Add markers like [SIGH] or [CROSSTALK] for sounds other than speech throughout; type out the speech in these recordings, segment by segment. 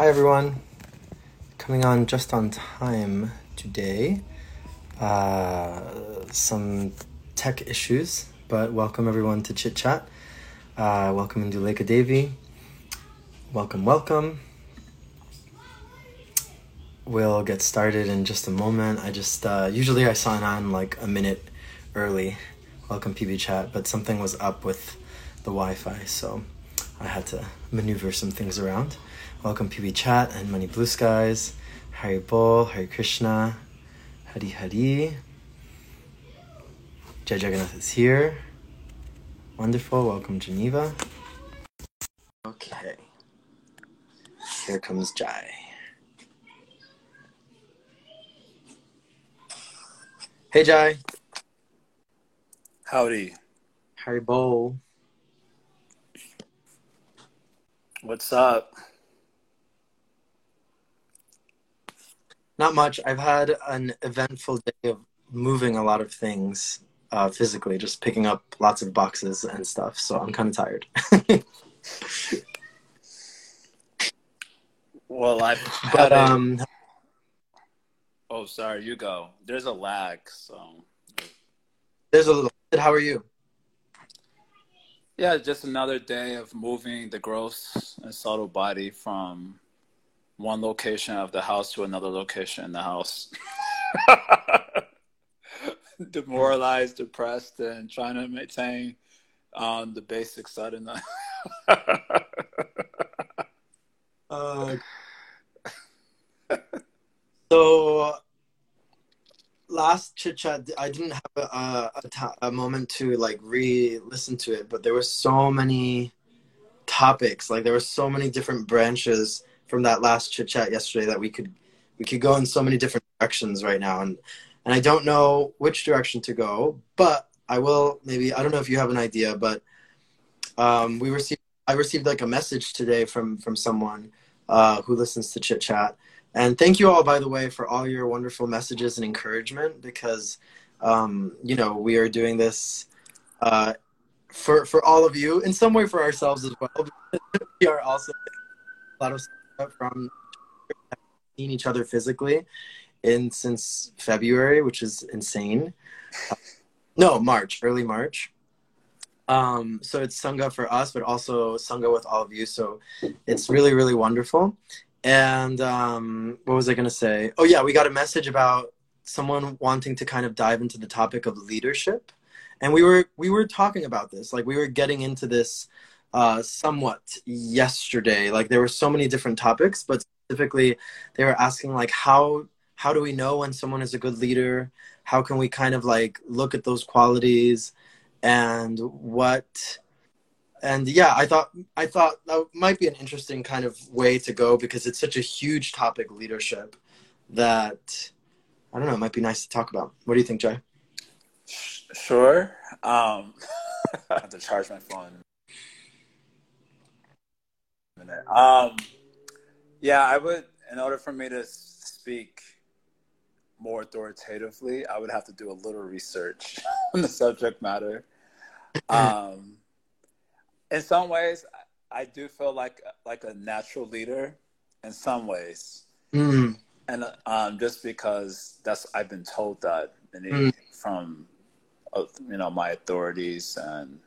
Hi, everyone. Coming on just on time today. Uh, some tech issues, but welcome everyone to Chit Chat. Uh, welcome Induleka Devi. Welcome, welcome. We'll get started in just a moment. I just, uh, usually I sign on like a minute early. Welcome PB Chat, but something was up with the Wi Fi, so I had to maneuver some things around. Welcome PB Chat and Money Blue Skies, Hari Bol, Hari Krishna, Hari Hari. Jai Jagannath is here. Wonderful. Welcome Geneva. Okay. Here comes Jai. Hey Jai. Howdy. Hari Bol. What's up? Not much. I've had an eventful day of moving a lot of things uh, physically, just picking up lots of boxes and stuff. So I'm kind of tired. Well, I've [LAUGHS] but a- um, oh, sorry, you go. There's a lag, so there's a little. How are you? yeah, just another day of moving the gross and subtle body from one location of the house to another location in the house. [LAUGHS] Demoralized, depressed, and trying to maintain um, the basic setting. [LAUGHS] Uh, [LAUGHS] so last chit chat, I didn't have a, a, a, to- a moment to like re-listen to it, but there were so many topics. Like there were so many different branches from that last chit chat yesterday that we could we could go in so many different directions right now, and and I don't know which direction to go, but I will maybe I don't know if you have an idea, but um, we received I received like a message today from from someone uh, who listens to Chit Chat. And thank you all, by the way, for all your wonderful messages and encouragement because, um, you know, we are doing this uh, for, for all of you, in some way for ourselves as well. [LAUGHS] we are also a lot of from seeing each other physically in since February, which is insane. Uh, no, March, early March. Um, so it's Sangha for us, but also Sangha with all of you. So it's really, really wonderful. And um, what was I going to say? Oh, yeah, we got a message about someone wanting to kind of dive into the topic of leadership. And we were we were talking about this, like we were getting into this uh, somewhat yesterday. Like there were so many different topics, but specifically they were asking like how how do we know when someone is a good leader? How can we kind of like look at those qualities? and what and yeah i thought i thought that might be an interesting kind of way to go because it's such a huge topic leadership that i don't know it might be nice to talk about what do you think jay Sure. Um, [LAUGHS] I have to charge my phone. In minute. Um, yeah, I would. In order for me to speak more authoritatively, I would have to do a little research [LAUGHS] on the subject matter. [CLEARS THROAT] Um, in some ways, I do feel like like a natural leader. In some ways, mm, and um, just because that's I've been told that Mm. from uh, you know my authorities and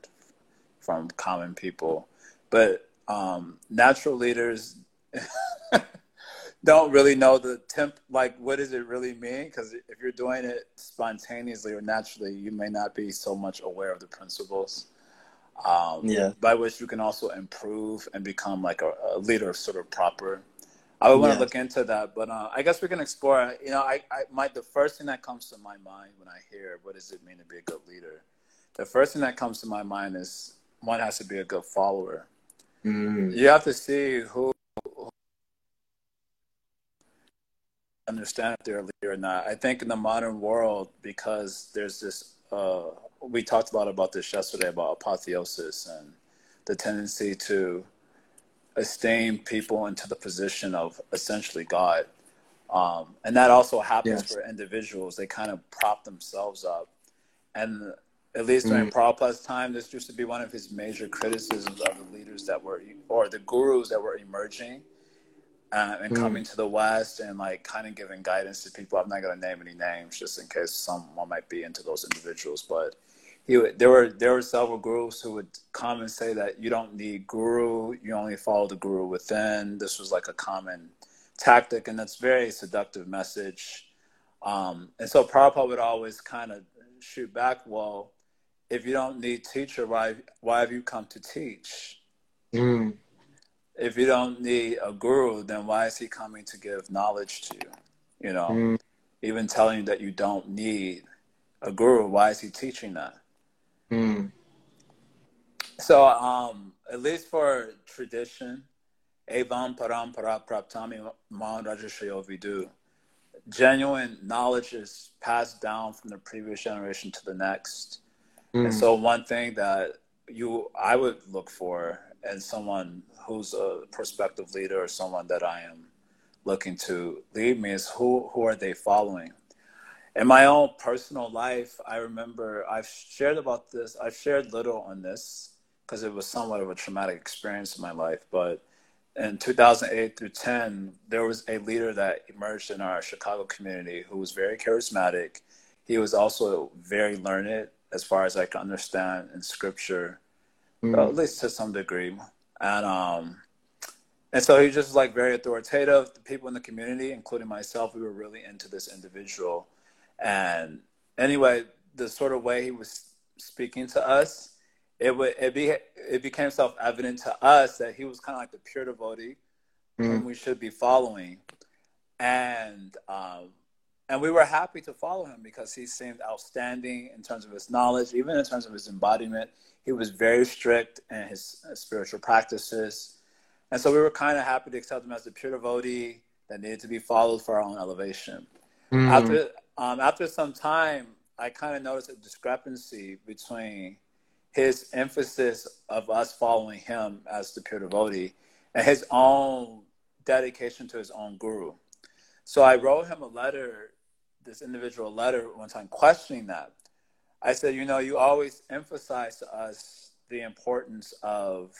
from common people, but um, natural leaders [LAUGHS] don't really know the temp like what does it really mean? Because if you're doing it spontaneously or naturally you may not be so much aware of the principles. Um, Yeah. by which you can also improve and become like a, a leader sort of proper. I would want Yeah. to look into that but uh, i guess we can explore you know I, I my the first thing that comes to my mind when i hear what does it mean to be a good leader? The first thing that comes to my mind is one has to be a good follower mm, you have to see who understand if they're a leader or not. I think in the modern world, because there's this, uh, we talked a lot about this yesterday about apotheosis and the tendency to esteem people into the position of essentially God. Um, and that also happens Yes. for individuals. They kind of prop themselves up. And at least during Prabhupada's time, this used to be one of his major criticisms of the leaders that were, or the gurus that were emerging uh, and mm. coming to the West and like kind of giving guidance to people. I'm not going to name any names just in case someone might be into those individuals, but he would, there were there were several gurus who would come and say that you don't need guru, you only follow the guru within. This was like a common tactic, and that's very seductive message. Um, and so Prabhupada would always kind of shoot back, well, if you don't need teacher, why why have you come to teach? Mm. If you don't need a guru, then why is he coming to give knowledge to you? You know, mm. even telling you that you don't need a guru, why is he teaching that? Mm. So, um, at least for tradition, Evam Parampara Praptami Man Rajashayo Vidu, genuine knowledge is passed down from the previous generation to the next. Mm. And so, one thing that you I would look for in someone who's a prospective leader or someone that I am looking to lead me is who who are they following? in my own personal life, I remember I've shared about this. I've shared little on this because it was somewhat of a traumatic experience in my life. But in 2008 through 10, there was a leader that emerged in our Chicago community who was very charismatic. He was also very learned, as far as I can understand, in scripture, mm. at least to some degree. And um, and so he just like very authoritative. The people in the community, including myself, we were really into this individual and anyway, the sort of way he was speaking to us, it would it be it became self evident to us that he was kind of like the pure devotee mm-hmm. whom we should be following, and um, and we were happy to follow him because he seemed outstanding in terms of his knowledge, even in terms of his embodiment. He was very strict in his spiritual practices, and so we were kind of happy to accept him as the pure devotee that needed to be followed for our own elevation. Mm. After um, after some time, I kind of noticed a discrepancy between his emphasis of us following him as the pure devotee and his own dedication to his own guru. So I wrote him a letter, this individual letter one time questioning that. I said, you know, you always emphasize to us the importance of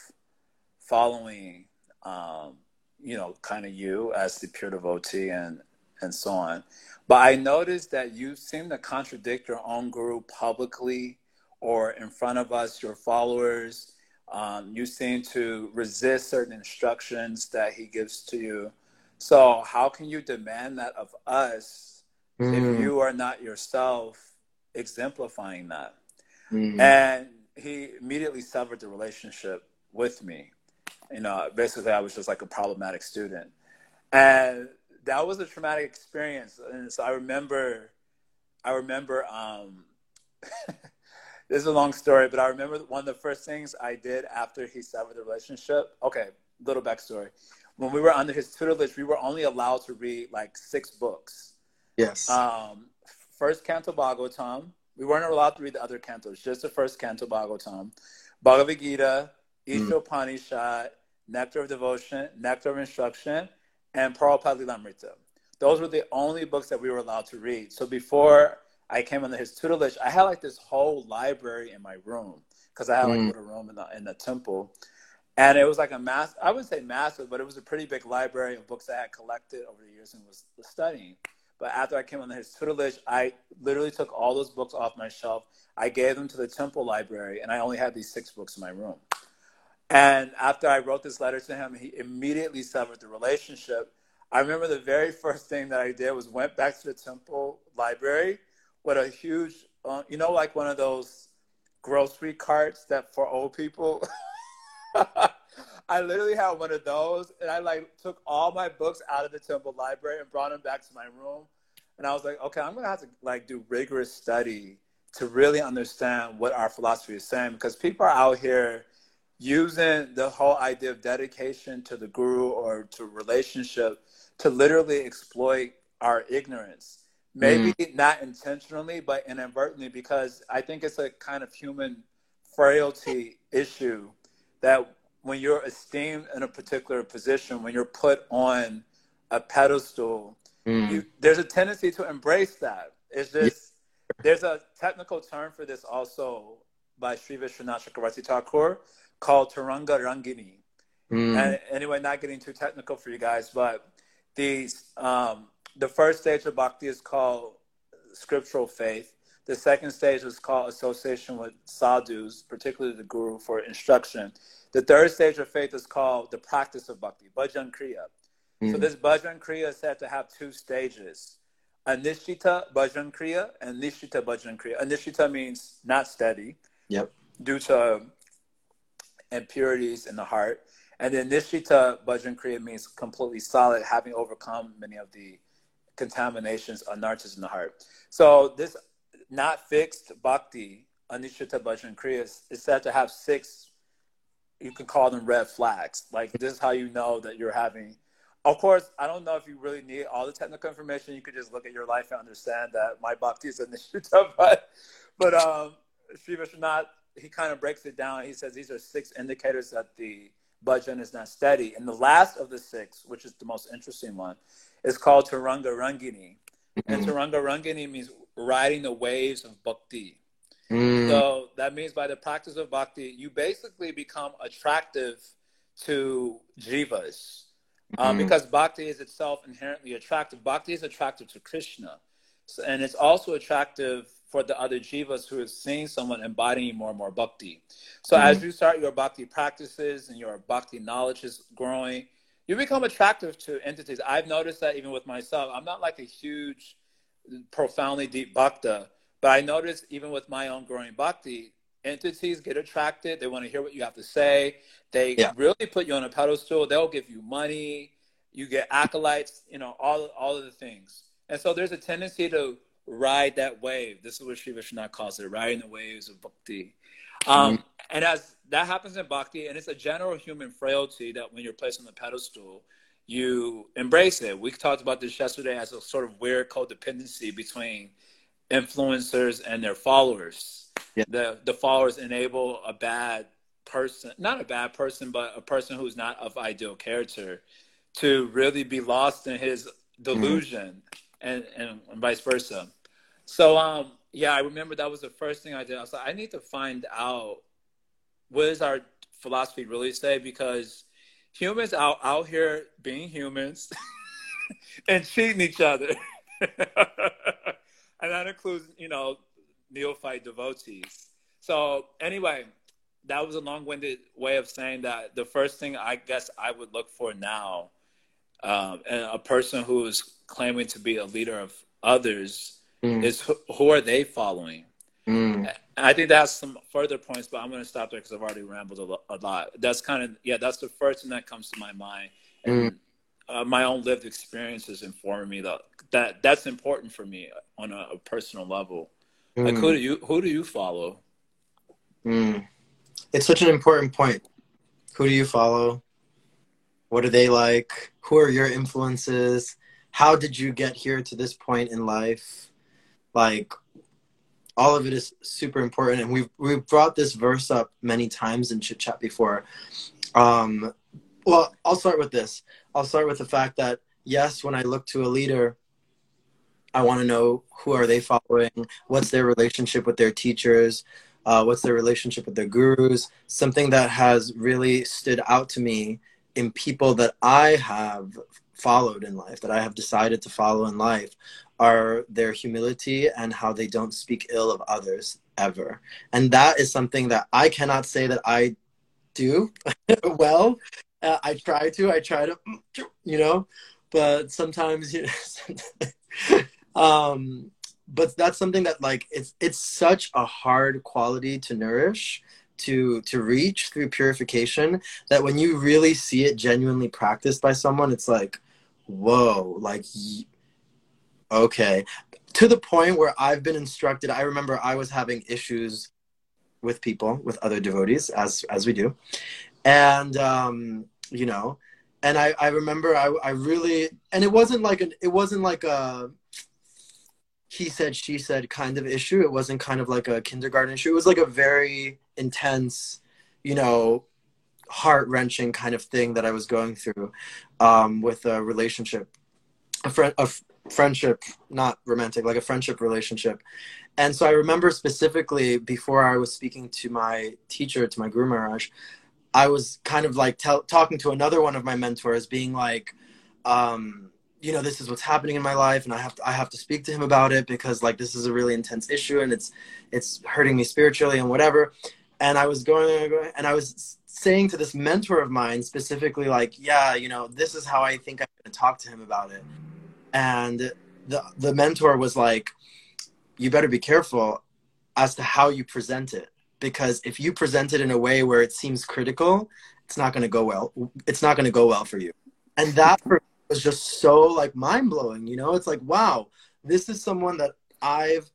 following, um, you know, kind of you as the pure devotee and, and so on. But I noticed that you seem to contradict your own guru publicly or in front of us, your followers. Um, you seem to resist certain instructions that he gives to you. So, how can you demand that of us mm. if you are not yourself exemplifying that? Mm. And he immediately severed the relationship with me. You know, basically, I was just like a problematic student. And that was a traumatic experience, and so I remember, I remember. Um, [LAUGHS] this is a long story, but I remember one of the first things I did after he severed the relationship. Okay, little backstory. When we were under his tutelage, we were only allowed to read like six books. Yes. Um, first Canto Bhagavatam. We weren't allowed to read the other cantos, just the first Canto Bhagavatam. Bhagavad Gita, Isha mm. Upanishad, Nectar of Devotion, Nectar of Instruction, and Prabhupada Lilamrita. Those were the only books that we were allowed to read. So before I came under his tutelage, I had like this whole library in my room because I had like mm. a little room in the in the temple, and it was like a mass. I wouldn't say massive, but it was a pretty big library of books I had collected over the years and was, studying. But after I came under his tutelage, I literally took all those books off my shelf. I gave them to the temple library, and I only had these six books in my room. And after I wrote this letter to him, he immediately severed the relationship. I remember the very first thing that I did was went back to the temple library with a huge, uh, you know, like one of those grocery carts that for old people. [LAUGHS] I literally had one of those, and I like took all my books out of the temple library and brought them back to my room. And I was like, okay, I'm gonna have to like do rigorous study to really understand what our philosophy is saying because people are out here using the whole idea of dedication to the guru or to relationship to literally exploit our ignorance maybe mm. not intentionally but inadvertently because i think it's a kind of human frailty issue that when you're esteemed in a particular position when you're put on a pedestal mm. you, there's a tendency to embrace that it's just yeah. there's a technical term for this also by Sri Vishwanath Chakravarti Thakur called Taranga Rangini. Mm. And anyway, not getting too technical for you guys, but these um, the first stage of bhakti is called scriptural faith. The second stage is called association with sadhus, particularly the guru, for instruction. The third stage of faith is called the practice of bhakti, bhajan kriya. Mm. So this bhajan kriya is said to have two stages. Anishita bhajan kriya and nishita bhajan kriya. Anishita means not steady. Yep. Due to impurities in the heart. And then Nishita Bhajan Kriya means completely solid, having overcome many of the contaminations, anarthas in the heart. So this not fixed bhakti, Anishita Bhajan Kriya, is said to have six, you can call them red flags. Like this is how you know that you're having. Of course, I don't know if you really need all the technical information. You could just look at your life and understand that my bhakti is Anishita, [LAUGHS] but but um, Sri Vishwanath, he kind of breaks it down. He says these are six indicators that the bhajan is not steady. And the last of the six, which is the most interesting one, is called Taranga Rangini. Mm-hmm. And Taranga Rangini means riding the waves of bhakti. Mm. So that means by the practice of bhakti, you basically become attractive to jivas. Um, because bhakti is itself inherently attractive. Bhakti is attractive to Krishna. So, and it's also attractive for the other jivas who are seeing someone embodying more and more bhakti. So mm-hmm. as you start your bhakti practices and your bhakti knowledge is growing, you become attractive to entities. I've noticed that even with myself. I'm not like a huge, profoundly deep bhakta, but I notice even with my own growing bhakti, entities get attracted. They want to hear what you have to say. They yeah. really put you on a pedestal. They'll give you money. You get acolytes. You know all all of the things. And so there's a tendency to ride that wave. This is what Sri Vishwanath calls it, riding the waves of bhakti. Um, mm-hmm. And as that happens in bhakti, and it's a general human frailty that when you're placed on the pedestal, you embrace it. We talked about this yesterday as a sort of weird codependency between influencers and their followers. Yeah. The the followers enable a bad person, not a bad person, but a person who's not of ideal character, to really be lost in his mm-hmm. delusion and, and vice versa. So um, yeah, I remember that was the first thing I did. I was like, I need to find out what does our philosophy really say because humans out out here being humans [LAUGHS] and cheating each other, [LAUGHS] and that includes you know neophyte devotees. So anyway, that was a long-winded way of saying that the first thing I guess I would look for now, um, and a person who is claiming to be a leader of others mm. is who, who, are they following? Mm. I think that's some further points, but I'm going to stop there because I've already rambled a, lo- a, lot. That's kind of yeah, that's the first thing that comes to my mind, and mm. uh, my own lived experiences informing me that that that's important for me on a, a personal level. Like who mm. do you who do you follow? Mm. It's such an important point. Who do you follow? What are they like? Who are your influences? how did you get here to this point in life like all of it is super important and we've we've brought this verse up many times in chit chat before. Um well i'll start with this. I'll start with the fact that yes when i look to a leader i want to know who are they following what's their relationship with their teachers uh, what's their relationship with their gurus. Something that has really stood out to me in people that i have followed in life, that I have decided to follow in life, are their humility and how they don't speak ill of others ever. And that is something that I cannot say that I do [LAUGHS] well. Uh, I try to, I try to, [CLEARS THROAT] you know, but sometimes, [LAUGHS] you know, um, but that's something that like it's it's such a hard quality to nourish to to reach through purification that when you really see it genuinely practiced by someone it's like whoa, like, okay. To the point where I've been instructed, I remember I was having issues with people, with other devotees, as as we do, and um, you know, and I I remember I I really and it wasn't like an it wasn't like a he said she said kind of issue. It wasn't kind of like a kindergarten issue. It was like a very intense, you know, heart wrenching kind of thing that I was going through um, with a relationship, a, friend, a f- friendship, not romantic, like a friendship relationship. And so I remember specifically before I was speaking to my teacher, to my Guru Maharaj, I was kind of like tell, talking to another one of my mentors, being like, um, you know, this is what's happening in my life, and I have to, I have to speak to him about it because like this is a really intense issue, and it's it's hurting me spiritually and whatever. And I was going, and I was saying to this mentor of mine specifically, like, yeah, you know, this is how I think I'm going to talk to him about it. And the the mentor was like, you better be careful as to how you present it because if you present it in a way where it seems critical, it's not going to go well. It's not going to go well for you. And that was just so like mind blowing. You know, it's like, wow, this is someone that I've,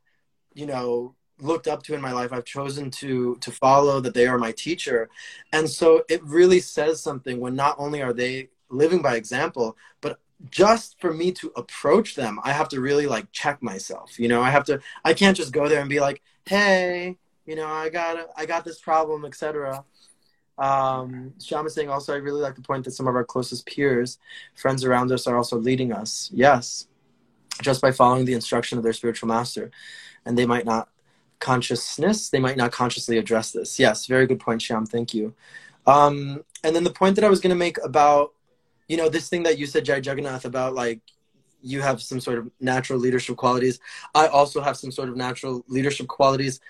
you know, looked up to in my life. I've chosen to to follow that they are my teacher, and so it really says something when not only are they living by example, but just for me to approach them, I have to really like check myself. You know, I have to. I can't just go there and be like, hey you know, I got I got this problem, etc. Um, Sham is saying also, I really like the point that some of our closest peers, friends around us, are also leading us. Yes, just by following the instruction of their spiritual master, and they might not consciousness, they might not consciously address this. Yes, very good point, Sham. Thank you. Um, and then the point that I was going to make about, you know, this thing that you said, Jai Jagannath, about like you have some sort of natural leadership qualities. I also have some sort of natural leadership qualities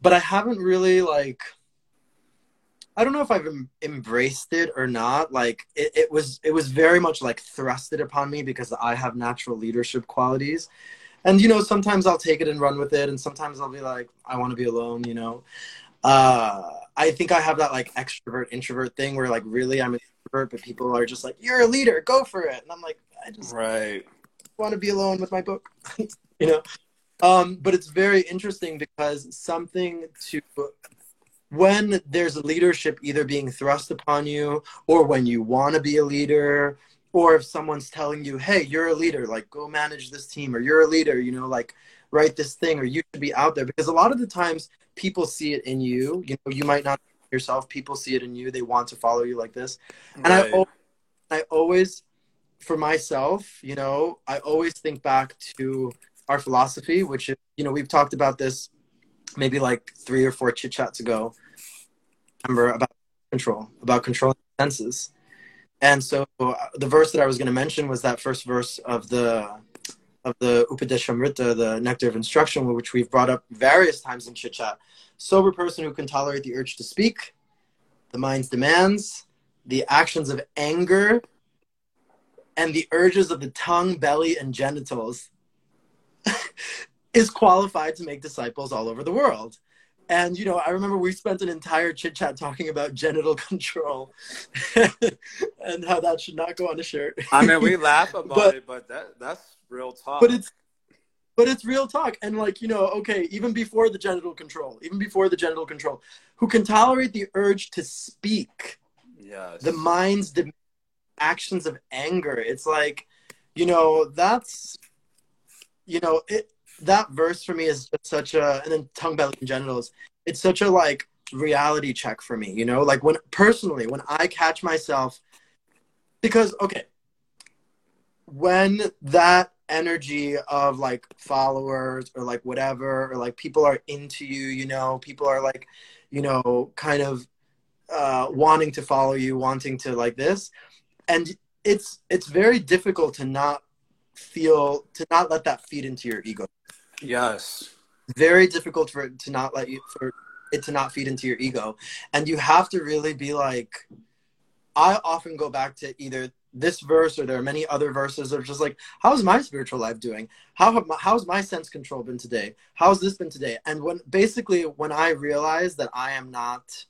but I haven't really like I don't know if I've em- embraced it or not. Like it, it was it was very much like thrusted upon me because I have natural leadership qualities. And you know, sometimes I'll take it and run with it and sometimes I'll be like I want to be alone, you know. Uh I think I have that like extrovert introvert thing where like really I'm an introvert but people are just like you're a leader, go for it. And I'm like I just right want to be alone with my book. [LAUGHS] you know. Um, but it's very interesting because something to when there's leadership either being thrust upon you or when you want to be a leader or if someone's telling you hey you're a leader like go manage this team or you're a leader you know like write this thing or you should be out there because a lot of the times people see it in you you know you might not yourself people see it in you they want to follow you like this and right. i i always for myself you know i always think back to our philosophy, which is, you know, we've talked about this maybe like three or four chit chats ago. Remember about control, about controlling senses. And so uh, the verse that I was going to mention was that first verse of the of the Upadeshamrita, the Nectar of Instruction, which we've brought up various times in chit chat. Sober person who can tolerate the urge to speak, the mind's demands, the actions of anger, and the urges of the tongue, belly, and genitals [LAUGHS] is qualified to make disciples all over the world. And you know, I remember we spent an entire chit chat talking about genital [LAUGHS] control [LAUGHS] and how that should not go on a shirt. I mean, we laugh [LAUGHS] about but, it, but that that's real talk. But it's but it's real talk. And like, you know, okay, even before the genital control, even before the genital control, who can tolerate the urge to speak? Yes. The mind's the actions of anger. It's like, you know, that's you know, it that verse for me is such a and then tongue belly and genitals. It's such a like reality check for me, you know? Like when personally, when I catch myself because okay, when that energy of like followers or like whatever or like people are into you, you know, people are like, you know, kind of uh wanting to follow you, wanting to like this. And it's it's very difficult to not feel to not let that feed into your ego. Yes. Very difficult for it to not let you for it to not feed into your ego. And you have to really be like I often go back to either this verse or there are many other verses of just like how's my spiritual life doing how my, how's my sense control been today how's this been today and when basically when i realize that i am not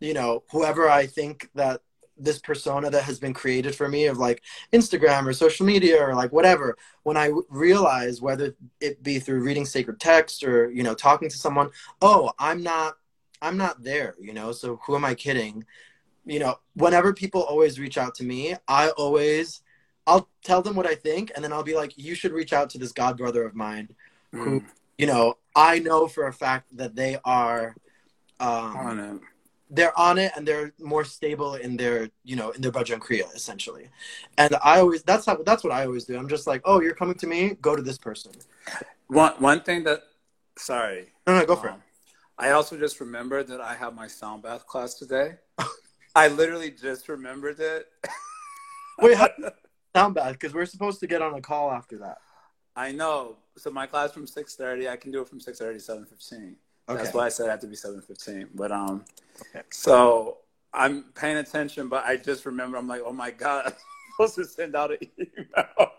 you know whoever i think that this persona that has been created for me of like Instagram or social media or like whatever when I realize whether it be through reading sacred text or you know talking to someone oh I'm not I'm not there you know? So who am I kidding? You know whenever people always reach out to me I always I'll tell them what I think and then I'll be like you should reach out to this god brother of mine mm. who you know I know for a fact that they are um, they're on it and they're more stable in their you know in their bhajan kriya essentially and i always that's how that's what i always do i'm just like oh you're coming to me go to this person one one thing that sorry no no go um, for it i also just remembered that i have my sound bath class today [LAUGHS] I literally just remembered it. [LAUGHS] Wait, how, [LAUGHS] sound bath because we're supposed to get on a call after that. I know. So my class from six thirty. I can do it from six thirty to seven fifteen. Okay. That's why I said it had to be seven fifteen. But um, Okay. so I'm paying attention, but I just remember I'm like, oh my god, [LAUGHS] I'm supposed to send out an email.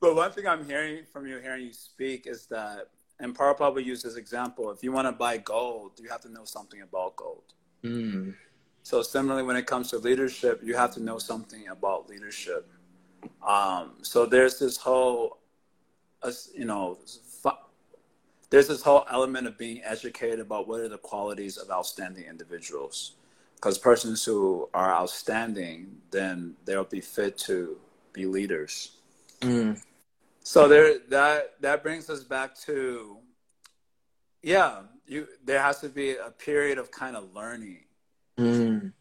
but one thing I'm hearing from you, hearing you speak, is that, and Prabhupada would use this example: if you want to buy gold, you have to know something about gold. Mm. So similarly, when it comes to leadership, you have to know something about leadership. Um, so there's this whole, uh, you know, there's this whole element of being educated about what are the qualities of outstanding individuals. Because persons who are outstanding, then they'll be fit to be leaders. Mm. So there, that that brings us back to, yeah, you. There has to be a period of kind of learning Mm.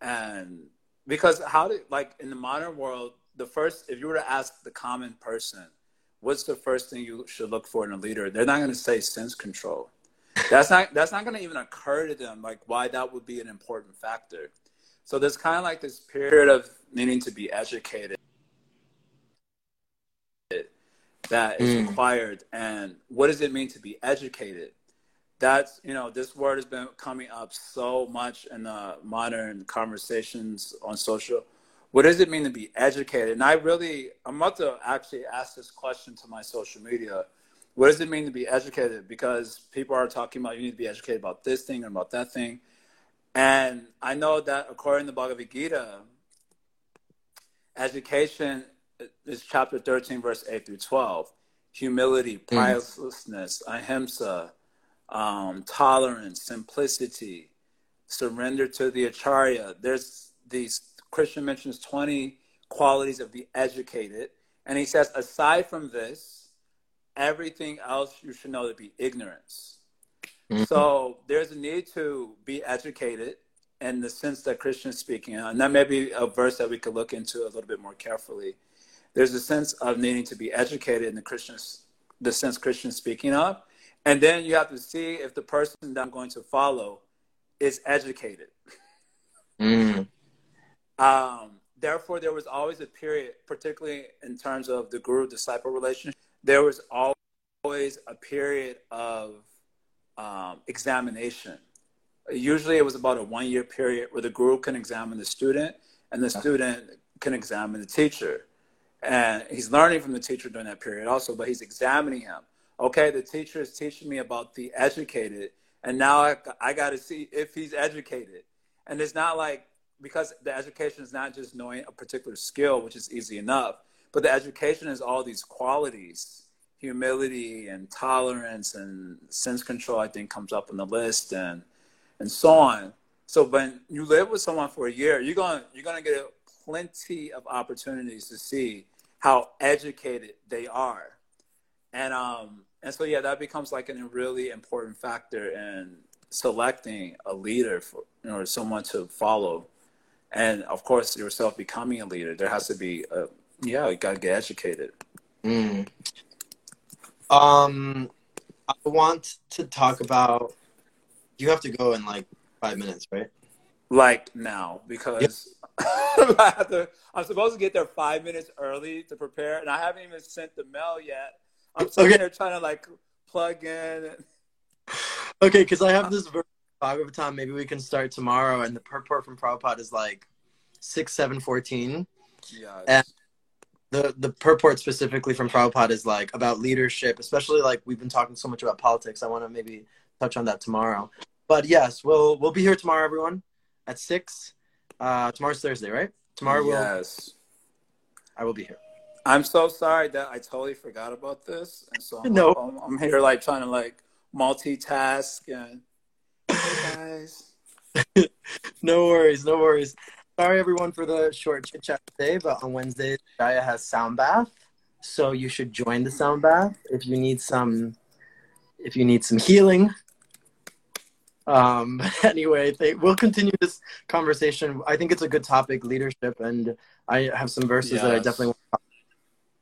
and because how did like in the modern world the first if you were to ask the common person what's the first thing you should look for in a leader? They're not going to say sense control. That's not that's not going to even occur to them like why that would be an important factor. So there's kind of like this period of needing to be educated that is Mm. required. And what does it mean to be educated? That's you know this word has been coming up so much in the modern conversations on social what does it mean to be educated? And i really i'm about to actually ask this question to my social media. What does it mean to be educated? Because people are talking about you need to be educated about this thing and about that thing. And i know that according to bhagavad gita education is chapter 13 verse 8 through 12 humility pricelessness ahimsa um, tolerance, simplicity, surrender to the acharya. There's these Krishna mentions 20 qualities of the educated. And he says, aside from this, everything else you should know to be ignorance. Mhm. So there's a need to be educated in the sense that Krishna's speaking. And that may be a verse that we could look into a little bit more carefully. There's a sense of needing to be educated in the Krishna's, the sense Krishna's speaking of. And then you have to see if the person that I'm going to follow is educated. Mm. Um, therefore, there was always a period, particularly in terms of the guru disciple relationship, there was always a period of um, examination. Usually, it was about a one year period where the guru can examine the student and the student can examine the teacher. And he's learning from the teacher during that period also, but he's examining him. Okay, the teacher is teaching me about the educated, and now I, I got to see if he's educated. And it's not like because the education is not just knowing a particular skill, which is easy enough, but the education is all these qualities humility and tolerance and sense control, I think, comes up on the list and, and so on. So when you live with someone for a year, you're going you're going to get plenty of opportunities to see how educated they are. And um and so yeah, that becomes like a really important factor in selecting a leader for or someone to follow. And of course, yourself becoming a leader, there has to be a yeah, you gotta get educated. Mm. Um, I want to talk about. You have to go in like five minutes, right? Like now, because [LAUGHS] I have to, I'm supposed to get there five minutes early to prepare, and I haven't even sent the mail yet. I'm sitting Okay. there trying to like plug in. And, Okay, because I have this verse Bhagavatam. Maybe we can start tomorrow, and the purport from Prabhupada is like six, seven, fourteen. yeah, And- The the purport specifically from Prabhupada is like about leadership, especially like we've been talking so much about politics. I want to maybe touch on that tomorrow. But yes, we'll we'll be here tomorrow, everyone, at six. Uh, tomorrow's Thursday, right? Tomorrow, we'll, yes. I will be here. I'm so sorry that I totally forgot about this, and so I'm, No. I'm, I'm here like trying to like multitask and guys. [LAUGHS] No worries, no worries. Sorry, everyone, for the short chit chat today, but on Wednesday, Gaia has sound bath, so you should join the sound bath if you need some, if you need some healing. Um, [LAUGHS] anyway, they, we'll continue this conversation. I think it's a good topic, leadership, and I have some verses that I definitely want to talk.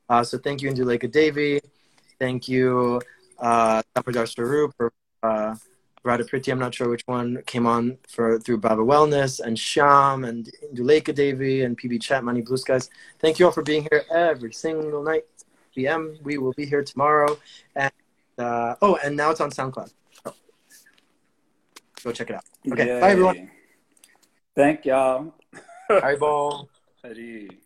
Uh, so thank you, Induleka Devi. Thank you, uh, Tapajar Sarup, for uh, Radha Priti, I'm not sure which one came on for through Baba Wellness, and Sham, and Induleka Devi, and PB Chat, Money Blue Skies. Thank you all for being here every single night. PM. We will be here tomorrow. And uh, oh, and now it's on SoundCloud. So go check it out. Okay, Yay. bye everyone. Thank y'all. [LAUGHS] Bye, ball. Hari.